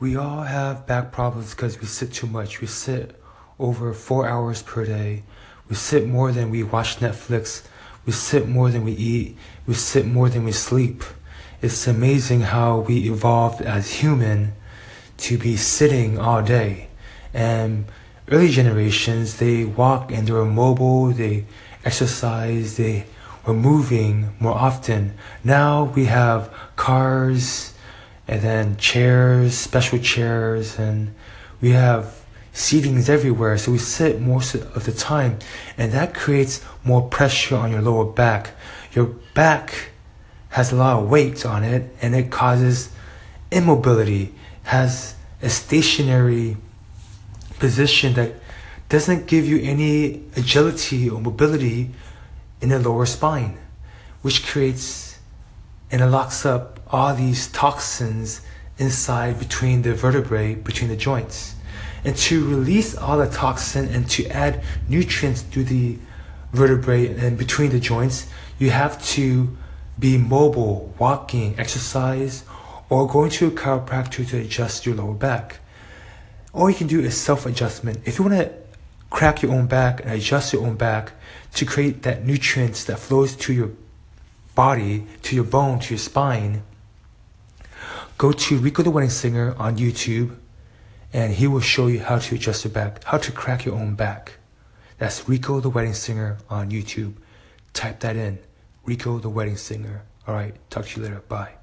We all have back problems because we sit too much. We sit over four hours per day. We sit more than we watch Netflix. We sit more than we eat. We sit more than we sleep. It's amazing how we evolved as human to be sitting all day. And early generations, they walk and they were mobile, they exercise, they were moving more often. Now we have cars and then chairs, special chairs, and we have seatings everywhere. So we sit most of the time, and that creates more pressure on your lower back. Your back has a lot of weight on it, and it causes immobility, has a stationary position that doesn't give you any agility or mobility in the lower spine, which creates and it locks up all these toxins inside between the vertebrae, between the joints. And to release all the toxin and to add nutrients to the vertebrae and between the joints, you have to be mobile, walking, exercise, or going to a chiropractor to adjust your lower back. All you can do is self adjustment. If you want to crack your own back and adjust your own back to create that nutrients that flows to your body, to your bone, to your spine, go to Rico the Wedding Singer on YouTube and he will show you how to adjust your back, how to crack your own back. That's Rico the Wedding Singer on YouTube. Type that in. Rico the Wedding Singer. All right, talk to you later. Bye.